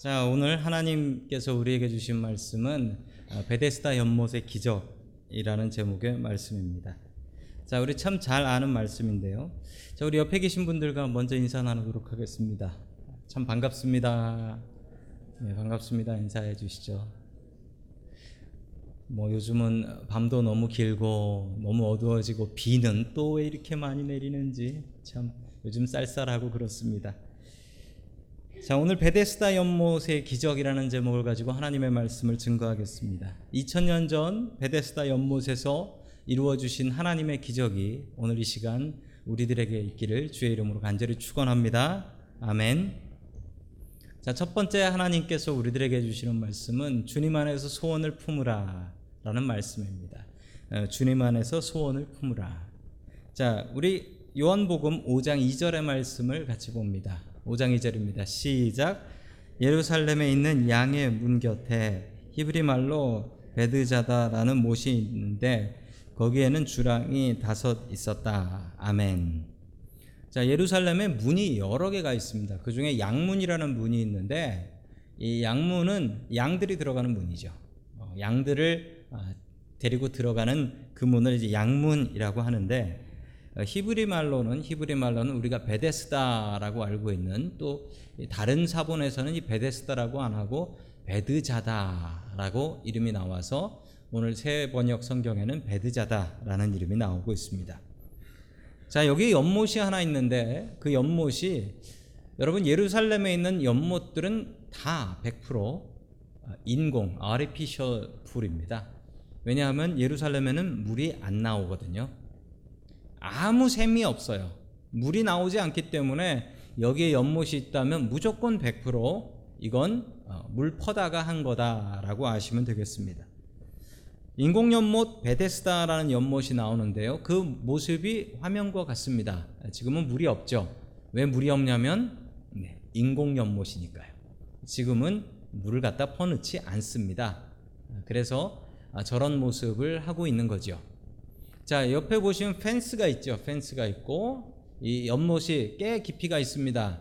자, 오늘 하나님께서 우리에게 주신 말씀은 어, 베데스다 연못의 기적이라는 제목의 말씀입니다. 자, 우리 참 잘 아는 말씀인데요. 자, 우리 옆에 계신 분들과 먼저 인사 나누도록 하겠습니다. 참 반갑습니다. 네, 반갑습니다. 인사해 주시죠. 뭐 요즘은 밤도 너무 길고 너무 어두워지고 비는 또 왜 이렇게 많이 내리는지 참 요즘 쌀쌀하고 그렇습니다. 자, 오늘 베데스다 연못의 기적이라는 제목을 가지고 하나님의 말씀을 증거하겠습니다. 2000년 전 베데스다 연못에서 이루어 주신 하나님의 기적이 오늘 이 시간 우리들에게 있기를 주의 이름으로 간절히 축원합니다. 아멘. 자, 첫 번째 하나님께서 우리들에게 주시는 말씀은 주님 안에서 소원을 품으라라는 말씀입니다. 어, 주님 안에서 소원을 품으라. 자, 우리 요한복음 5장 2절의 말씀을 같이 봅니다. 5장 2절입니다. 시작. 예루살렘에 있는 양의 문 곁에 히브리 말로 베드자다라는 못이 있는데 거기에는 주랑이 다섯 있었다. 아멘. 자, 예루살렘에 문이 여러 개가 있습니다. 그 중에 양문이라는 문이 있는데 이 양문은 양들이 들어가는 문이죠. 어, 양들을 아, 데리고 들어가는 그 문을 이제 양문이라고 하는데 어, 히브리 말로는 히브리 말로는 우리가 베데스다라고 알고 있는 또 다른 사본에서는 이 베데스다라고 안 하고 베드자다라고 이름이 나와서 오늘 새 번역 성경에는 베드자다라는 이름이 나오고 있습니다. 자, 여기 연못이 하나 있는데 그 연못이 여러분 예루살렘에 있는 연못들은 다 100% 인공, 아르피셜 풀입니다. 왜냐하면 예루살렘에는 물이 안 나오거든요. 아무 샘이 없어요. 물이 나오지 않기 때문에 여기에 연못이 있다면 무조건 100% 이건 어, 물 퍼다가 한 거다라고 아시면 되겠습니다. 인공 연못 베데스다라는 연못이 나오는데요. 그 모습이 화면과 같습니다. 지금은 물이 없죠. 왜 물이 없냐면 네, 인공 연못이니까요. 지금은 물을 갖다 퍼넣지 않습니다. 그래서 아, 저런 모습을 하고 있는 거죠. 자, 옆에 보시면 펜스가 있죠. 펜스가 있고 이 연못이 꽤 깊이가 있습니다.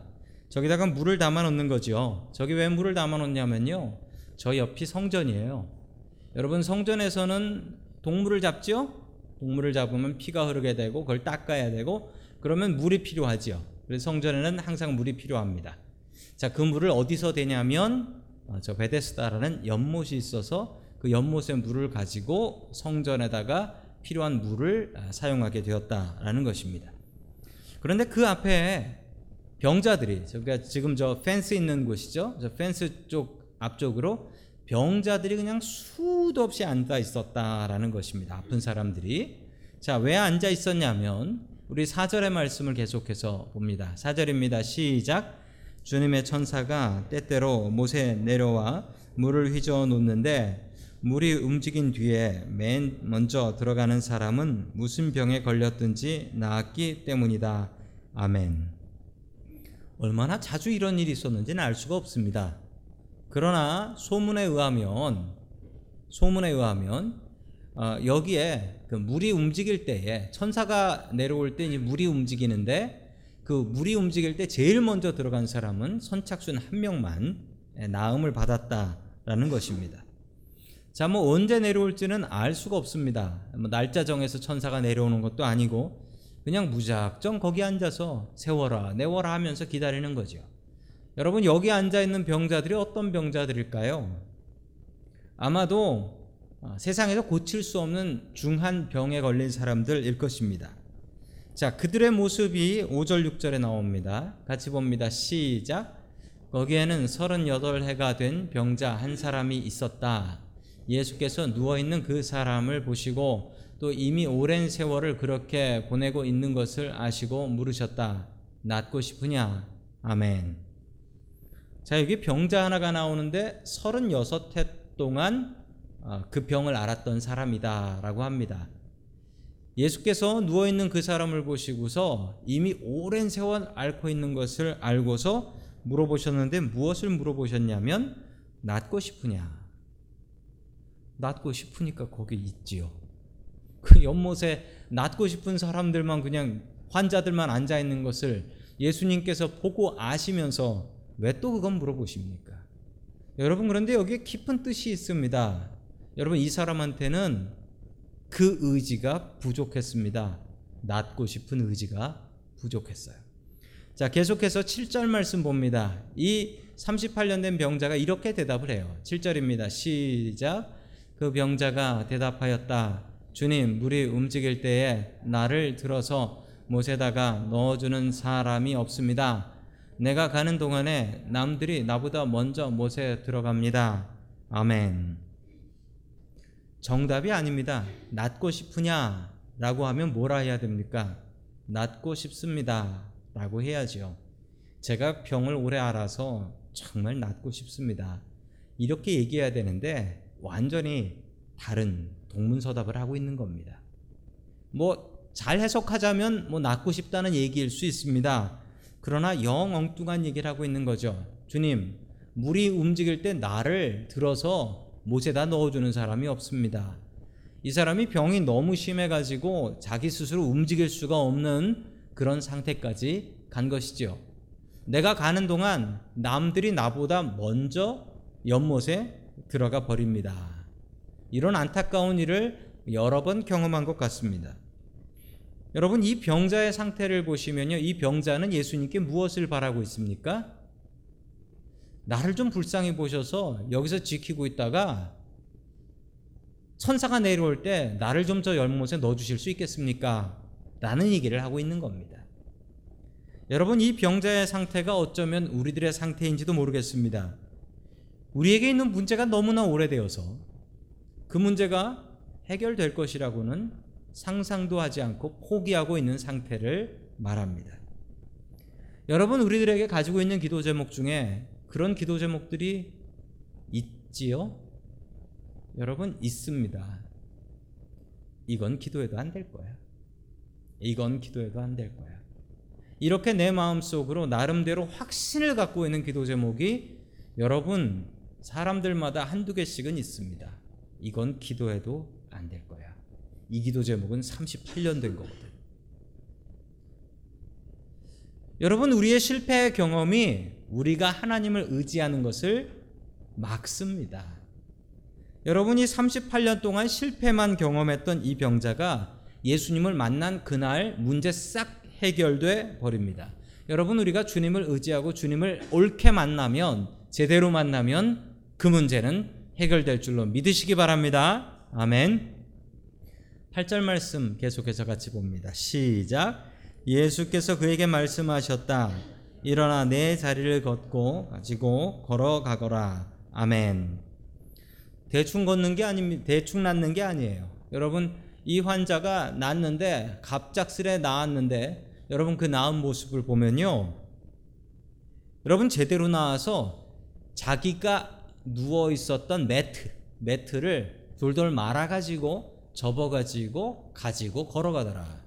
저기다가 물을 담아 놓는 거죠. 저기 왜 물을 담아 놓냐면요. 저 옆이 성전이에요. 여러분 성전에서는 동물을 잡죠? 동물을 잡으면 피가 흐르게 되고 그걸 닦아야 되고 그러면 물이 필요하지요. 그래서 성전에는 항상 물이 필요합니다. 자, 그 물을 어디서 되냐면 어, 저 베데스다라는 연못이 있어서 그 연못의 물을 가지고 성전에다가 필요한 물을 아, 사용하게 되었다라는 것입니다. 그런데 그 앞에 병자들이 그러니까 지금 저 펜스 있는 곳이죠. 저 펜스 쪽 앞쪽으로 병자들이 그냥 수도 없이 앉아 있었다라는 것입니다. 아픈 사람들이. 자, 왜 앉아 있었냐면 우리 4절의 말씀을 계속해서 봅니다. 4절입니다. 시작. 주님의 천사가 때때로 못에 내려와 물을 휘저어 놓는데 물이 움직인 뒤에 맨 먼저 들어가는 사람은 무슨 병에 걸렸든지 나았기 때문이다. 아멘. 얼마나 자주 이런 일이 있었는지는 알 수가 없습니다. 그러나 소문에 의하면 소문에 의하면 어, 여기에 그 물이 움직일 때에 천사가 내려올 때 이제 물이 움직이는데 그 물이 움직일 때 제일 먼저 들어간 사람은 선착순 한 명만 나음을 받았다라는 것입니다. 자, 뭐 언제 내려올지는 알 수가 없습니다. 뭐 날짜 정해서 천사가 내려오는 것도 아니고 그냥 무작정 거기 앉아서 세워라, 내워라 하면서 기다리는 거죠. 여러분 여기 앉아 있는 병자들이 어떤 병자들일까요? 아마도 어, 세상에서 고칠 수 없는 중한 병에 걸린 사람들일 것입니다. 자, 그들의 모습이 5절 6절에 나옵니다. 같이 봅니다. 시작. 거기에는 38해가 된 병자 한 사람이 있었다. 예수께서 누워 있는 그 사람을 보시고 또 이미 오랜 세월을 그렇게 보내고 있는 것을 아시고 물으셨다. 낫고 싶으냐? 아멘. 자, 여기 병자 하나가 나오는데 36해 동안 어, 그 병을 알았던 사람이다 라고 합니다. 예수께서 누워 있는 그 사람을 보시고서 이미 오랜 세월 앓고 있는 것을 알고서 물어보셨는데 무엇을 물어보셨냐면 낫고 싶으냐? 낫고 싶으니까 거기 있지요. 그 연못에 낫고 싶은 사람들만 그냥 환자들만 앉아 있는 것을 예수님께서 보고 아시면서 왜 또 그건 물어보십니까? 여러분 그런데 여기에 깊은 뜻이 있습니다. 여러분 이 사람한테는 그 의지가 부족했습니다. 낫고 싶은 의지가 부족했어요. 자, 계속해서 7절 말씀 봅니다. 이 38년 된 병자가 이렇게 대답을 해요. 7절입니다. 시작. 그 병자가 대답하였다. 주님, 물이 움직일 때에 나를 들어서 못에다가 넣어주는 사람이 없습니다. 내가 가는 동안에 남들이 나보다 먼저 못에 들어갑니다. 아멘. 정답이 아닙니다. 낫고 싶으냐? 라고 하면 뭐라 해야 됩니까? 낫고 싶습니다. 라고 해야죠. 제가 병을 오래 알아서 정말 낫고 싶습니다. 이렇게 얘기해야 되는데 완전히 다른 동문서답을 하고 있는 겁니다. 뭐 잘 해석하자면 뭐 낫고 싶다는 얘기일 수 있습니다. 그러나 영 엉뚱한 얘기를 하고 있는 거죠. 주님, 물이 움직일 때 나를 들어서 못에다 넣어주는 사람이 없습니다. 이 사람이 병이 너무 심해가지고 자기 스스로 움직일 수가 없는 그런 상태까지 간 것이죠. 내가 가는 동안 남들이 나보다 먼저 연못에 들어가 버립니다. 이런 안타까운 일을 여러 번 경험한 것 같습니다. 여러분 이 병자의 상태를 보시면요. 이 병자는 예수님께 무엇을 바라고 있습니까? 나를 좀 불쌍히 보셔서 여기서 지키고 있다가 천사가 내려올 때 나를 좀 저 연못에 넣어 주실 수 있겠습니까? 라는 얘기를 하고 있는 겁니다. 여러분 이 병자의 상태가 어쩌면 우리들의 상태인지도 모르겠습니다. 우리에게 있는 문제가 너무나 오래되어서 그 문제가 해결될 것이라고는 상상도 하지 않고 포기하고 있는 상태를 말합니다. 여러분 우리들에게 가지고 있는 기도 제목 중에 그런 기도 제목들이 있지요? 여러분 있습니다. 이건 기도해도 안 될 거야. 이건 기도해도 안 될 거야. 이렇게 내 마음속으로 나름대로 확신을 갖고 있는 기도 제목이 여러분 사람들마다 한두 개씩은 있습니다. 이건 기도해도 안 될 거야. 이 기도 제목은 38년 된 거거든. 여러분 우리의 실패 경험이 우리가 하나님을 의지하는 것을 막습니다. 여러분이 38년 동안 실패만 경험했던 이 병자가 예수님을 만난 그날 문제 싹 해결돼 버립니다. 여러분 우리가 주님을 의지하고 주님을 옳게 만나면 제대로 만나면 그 문제는 해결될 줄로 믿으시기 바랍니다. 아멘. 8절 말씀 계속해서 같이 봅니다. 시작. 예수께서 그에게 말씀하셨다. 일어나 내 자리를 걷고 가지고 걸어가거라. 아멘. 대충 걷는 게 아닙니다. 대충 낫는 게 아니에요. 여러분 이 환자가 낫는데 갑작스레 나았는데 여러분 그 나은 모습을 보면요. 여러분 제대로 나와서 자기가 누워 있었던 매트 매트를 돌돌 말아 가지고 접어 가지고 가지고 걸어가더라.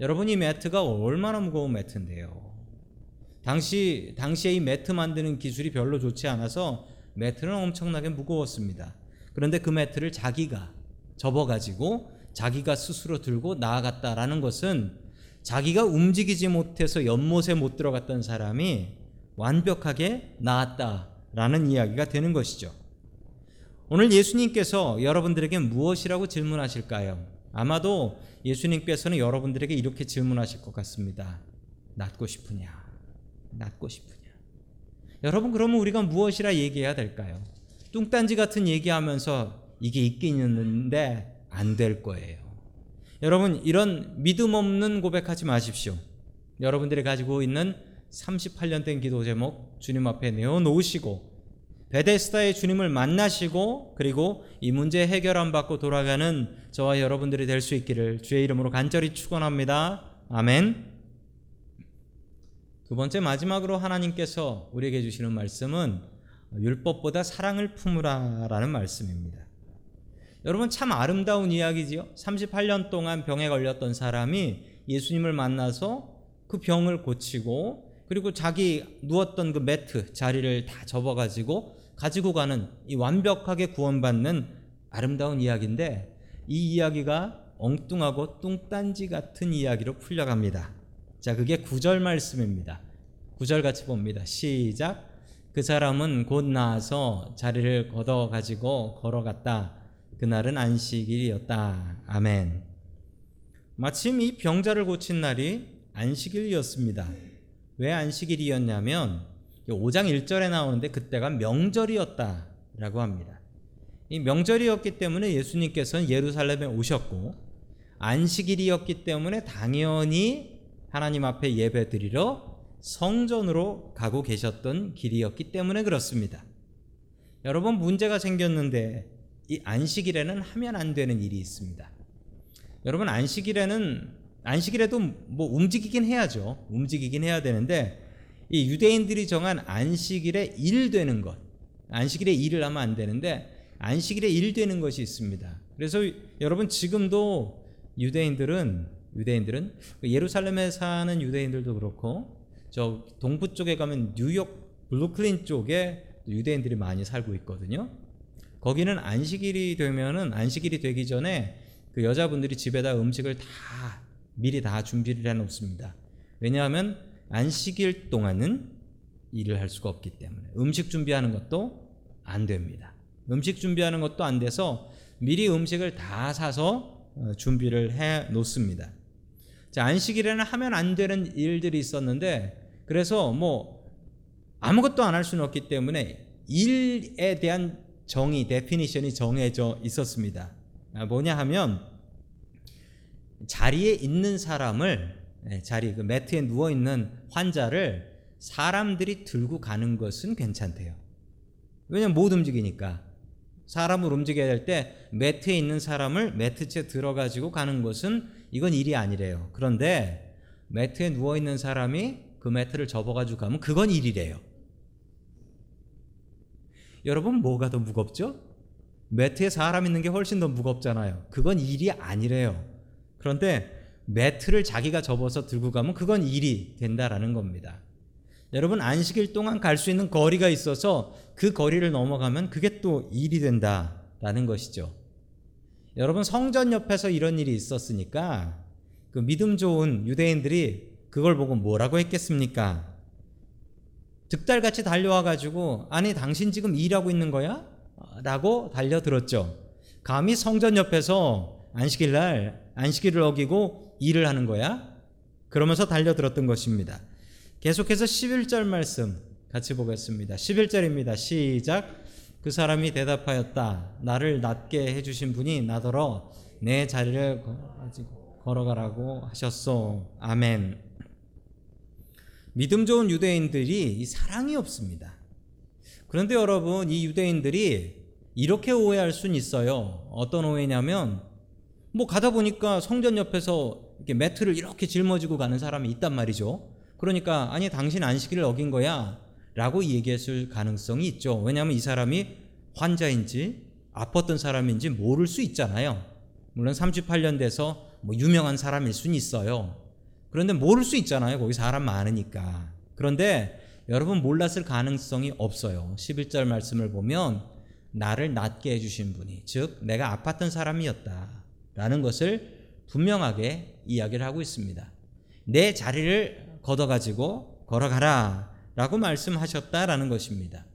여러분 이 매트가 얼마나 무거운 매트인데요. 당시 당시에 이 매트 만드는 기술이 별로 좋지 않아서 매트는 엄청나게 무거웠습니다. 그런데 그 매트를 자기가 접어 가지고 자기가 스스로 들고 나아갔다라는 것은 자기가 움직이지 못해서 연못에 못 들어갔던 사람이 완벽하게 나았다 라는 이야기가 되는 것이죠. 오늘 예수님께서 여러분들에게 무엇이라고 질문하실까요? 아마도 예수님께서는 여러분들에게 이렇게 질문하실 것 같습니다. 낫고 싶으냐? 낫고 싶으냐? 여러분 그러면 우리가 무엇이라 얘기해야 될까요? 뚱딴지 같은 얘기하면서 이게 있긴 있는데 안 될 거예요. 여러분 이런 믿음 없는 고백하지 마십시오. 여러분들이 가지고 있는 38년 된 기도 제목 주님 앞에 내어 놓으시고 베데스다의 주님을 만나시고 그리고 이 문제 해결 안 받고 돌아가는 저와 여러분들이 될 수 있기를 주의 이름으로 간절히 축원합니다. 아멘. 두 번째 마지막으로 하나님께서 우리에게 주시는 말씀은 율법보다 사랑을 품으라라는 말씀입니다. 여러분 참 아름다운 이야기지요. 38년 동안 병에 걸렸던 사람이 예수님을 만나서 그 병을 고치고 그리고 자기 누웠던 그 매트 자리를 다 접어가지고 가지고 가는 이 완벽하게 구원받는 아름다운 이야기인데 이 이야기가 엉뚱하고 뚱딴지 같은 이야기로 풀려갑니다. 자, 그게 구절 말씀입니다. 구절 같이 봅니다. 시작. 그 사람은 곧 나아서 자리를 걷어 가지고 걸어갔다. 그날은 안식일이었다. 아멘. 마침 이 병자를 고친 날이 안식일이었습니다. 왜 안식일이었냐면 5장 1절에 나오는데 그때가 명절이었다라고 합니다. 이 명절이었기 때문에 예수님께서는 예루살렘에 오셨고 안식일이었기 때문에 당연히 하나님 앞에 예배 드리러 성전으로 가고 계셨던 길이었기 때문에 그렇습니다. 여러분 문제가 생겼는데 이 안식일에는 하면 안 되는 일이 있습니다. 여러분 안식일에는 안식일에도 뭐 움직이긴 해야죠. 움직이긴 해야 되는데 이 유대인들이 정한 안식일에 일 되는 것, 안식일에 일을 하면 안 되는데 안식일에 일 되는 것이 있습니다. 그래서 여러분 지금도 유대인들은 유대인들은 예루살렘에 사는 유대인들도 그렇고 저 동부 쪽에 가면 뉴욕 브루클린 쪽에 유대인들이 많이 살고 있거든요. 거기는 안식일이 되면은 안식일이 되기 전에 그 여자분들이 집에다 음식을 다 미리 다 준비를 해 놓습니다. 왜냐하면 안식일 동안은 일을 할 수가 없기 때문에 음식 준비하는 것도 안 됩니다. 음식 준비하는 것도 안 돼서 미리 음식을 다 사서 어, 준비를 해 놓습니다. 자, 안식일에는 하면 안 되는 일들이 있었는데 그래서 뭐 아무것도 안 할 수는 없기 때문에 일에 대한 정의, definition이 정해져 있었습니다. 아, 뭐냐 하면 자리에 있는 사람을 네, 자리 그 매트에 누워 있는 환자를 사람들이 들고 가는 것은 괜찮대요. 왜냐면 못 움직이니까. 사람을 움직여야 될 때 매트에 있는 사람을 매트째 들어가지고 가는 것은 이건 일이 아니래요. 그런데 매트에 누워 있는 사람이 그 매트를 접어가지고 가면 그건 일이래요. 여러분 뭐가 더 무겁죠? 매트에 사람 있는 게 훨씬 더 무겁잖아요. 그건 일이 아니래요. 그런데 매트를 자기가 접어서 들고 가면 그건 일이 된다라는 겁니다. 여러분 안식일 동안 갈 수 있는 거리가 있어서 그 거리를 넘어가면 그게 또 일이 된다라는 것이죠. 여러분 성전 옆에서 이런 일이 있었으니까 그 믿음 좋은 유대인들이 그걸 보고 뭐라고 했겠습니까? 득달같이 달려와 가지고 아니 당신 지금 일하고 있는 거야? 라고 달려들었죠. 감히 성전 옆에서 안식일 날 안식일을 어기고 일을 하는 거야? 그러면서 달려들었던 것입니다. 계속해서 11절 말씀 같이 보겠습니다. 11절입니다. 시작. 그 사람이 대답하였다. 나를 낫게 해주신 분이 나더러 내 자리를 걸어가라고 하셨소. 아멘. 믿음 좋은 유대인들이 사랑이 없습니다. 그런데 여러분, 이 유대인들이 이렇게 오해할 수는 있어요. 어떤 오해냐면, 뭐 가다 보니까 성전 옆에서 이렇게 매트를 이렇게 짊어지고 가는 사람이 있단 말이죠. 그러니까 아니 당신 안식일을 어긴 거야 라고 얘기했을 가능성이 있죠. 왜냐하면 이 사람이 환자인지 아팠던 사람인지 모를 수 있잖아요. 물론 38년 돼서 뭐 유명한 사람일 수는 있어요. 그런데 모를 수 있잖아요. 거기 사람 많으니까. 그런데 여러분 몰랐을 가능성이 없어요. 11절 말씀을 보면 나를 낫게 해주신 분이 즉 내가 아팠던 사람이었다. 라는 것을 분명하게 이야기를 하고 있습니다. 내 자리를 걷어가지고 걸어가라 라고 말씀하셨다라는 것입니다.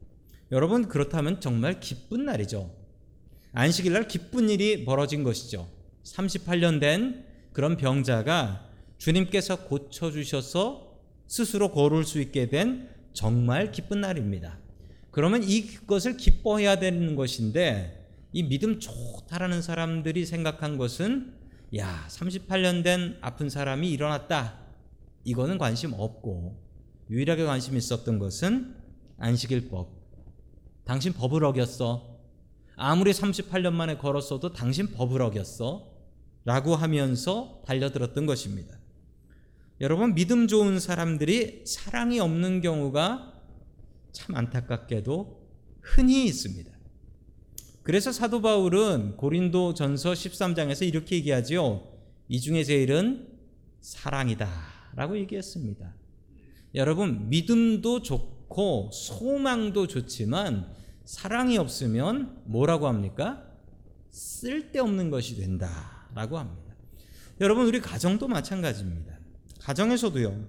여러분, 그렇다면 정말 기쁜 날이죠. 안식일 날 기쁜 일이 벌어진 것이죠. 38년 된 그런 병자가 주님께서 고쳐주셔서 스스로 걸을 수 있게 된 정말 기쁜 날입니다. 그러면 이것을 기뻐해야 되는 것인데 이 믿음 좋다라는 사람들이 생각한 것은 야, 38년 된 아픈 사람이 일어났다. 이거는 관심 없고 유일하게 관심 있었던 것은 안식일법. 당신 법을 어겼어. 아무리 38년 만에 걸었어도 당신 법을 어겼어. 라고 하면서 달려들었던 것입니다. 여러분, 믿음 좋은 사람들이 사랑이 없는 경우가 참 안타깝게도 흔히 있습니다. 그래서 사도 바울은 고린도 전서 13장에서 이렇게 얘기하지요. 이 중에 제일은 사랑이다. 라고 얘기했습니다. 여러분, 믿음도 좋고 소망도 좋지만 사랑이 없으면 뭐라고 합니까? 쓸데없는 것이 된다. 라고 합니다. 여러분, 우리 가정도 마찬가지입니다. 가정에서도요,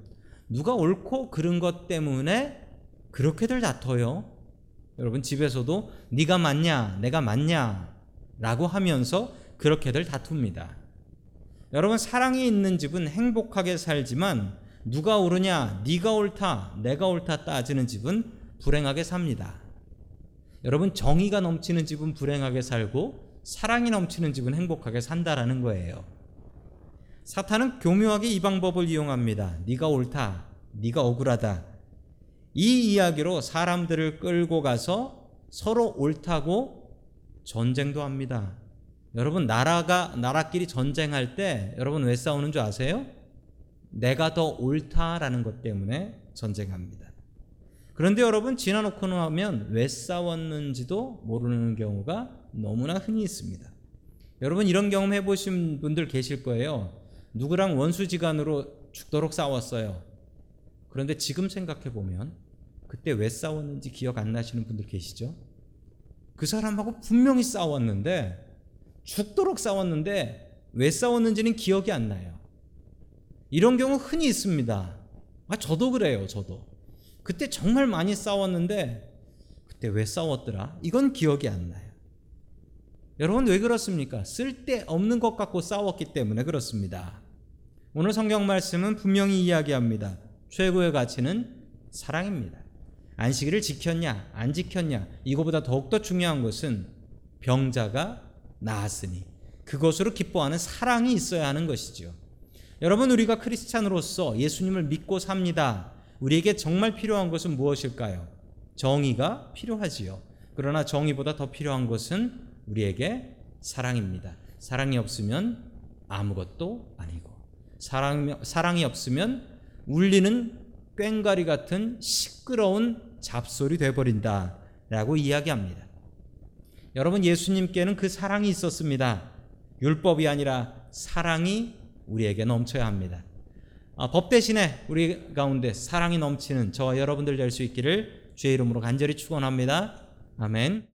누가 옳고 그른 것 때문에 그렇게들 다퉈요. 여러분 집에서도 네가 맞냐, 내가 맞냐라고 하면서 그렇게들 다툽니다. 여러분 사랑이 있는 집은 행복하게 살지만 누가 옳으냐, 네가 옳다, 내가 옳다 따지는 집은 불행하게 삽니다. 여러분 정의가 넘치는 집은 불행하게 살고 사랑이 넘치는 집은 행복하게 산다라는 거예요. 사탄은 교묘하게 이 방법을 이용합니다. 네가 옳다, 네가 억울하다. 이 이야기로 사람들을 끌고 가서 서로 옳다고 전쟁도 합니다. 여러분 나라가 나라끼리 전쟁할 때 여러분 왜 싸우는 줄 아세요? 내가 더 옳다라는 것 때문에 전쟁합니다. 그런데 여러분 지나놓고 나면 왜 싸웠는지도 모르는 경우가 너무나 흔히 있습니다. 여러분 이런 경험 해보신 분들 계실 거예요. 누구랑 원수지간으로 죽도록 싸웠어요. 그런데 지금 생각해 보면 그때 왜 싸웠는지 기억 안 나시는 분들 계시죠? 그 사람하고 분명히 싸웠는데 죽도록 싸웠는데 왜 싸웠는지는 기억이 안 나요. 이런 경우 흔히 있습니다. 아, 저도 그래요, 저도. 그때 정말 많이 싸웠는데 그때 왜 싸웠더라? 이건 기억이 안 나요. 여러분 왜 그렇습니까? 쓸데없는 것 갖고 싸웠기 때문에 그렇습니다. 오늘 성경 말씀은 분명히 이야기합니다. 최고의 가치는 사랑입니다. 안식일을 지켰냐, 안 지켰냐, 이거보다 더욱더 중요한 것은 병자가 나았으니 그것으로 기뻐하는 사랑이 있어야 하는 것이죠. 여러분, 우리가 크리스찬으로서 예수님을 믿고 삽니다. 우리에게 정말 필요한 것은 무엇일까요? 정의가 필요하지요. 그러나 정의보다 더 필요한 것은 우리에게 사랑입니다. 사랑이 없으면 아무것도 아니고, 사랑, 사랑이 없으면 울리는 꽹과리 같은 시끄러운 잡소리 돼버린다. 라고 이야기합니다. 여러분, 예수님께는 그 사랑이 있었습니다. 율법이 아니라 사랑이 우리에게 넘쳐야 합니다. 아, 법 대신에 우리 가운데 사랑이 넘치는 저와 여러분들 될 수 있기를 주의 이름으로 간절히 축원합니다. 아멘.